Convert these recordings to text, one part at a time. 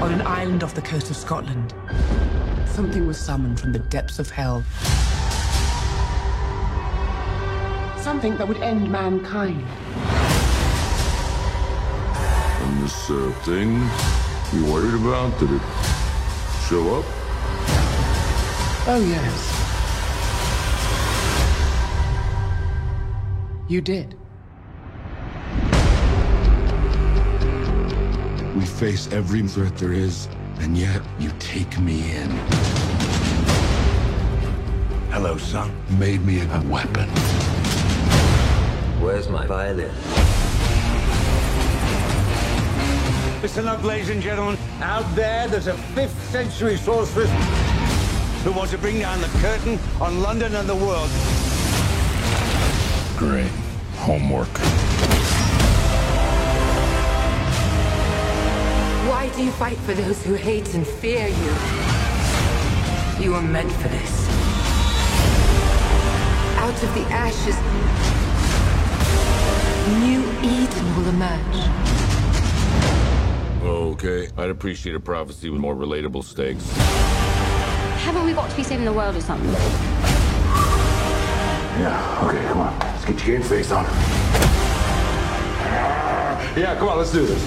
On an island off the coast of Scotland, something was summoned from the depths of hell. Something that would end mankind. And this uh, thing you worried about, did it show up? Oh, yes. You did. We face every threat there is, and yet you take me in. Hello, son. Made me a weapon. Where's my violin? Listen up, ladies and gentlemen. Out there, there's a 5th century sorceress who wants to bring down the curtain on London and the world. Great. Homework. Why do you fight for those who hate and fear you? You were meant for this. Out of the ashes, new Eden will emerge. Okay, I'd appreciate a prophecy with more relatable stakes. Haven't we got to be saving the world or something? Yeah, okay, come on. Let's get your game face on. Yeah, come on, let's do this.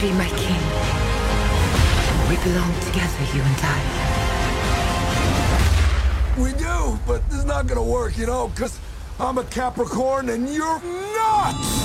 Be my king. We belong together, you and I. We do, but is not gonna work, you know, because I'm a Capricorn and you're not!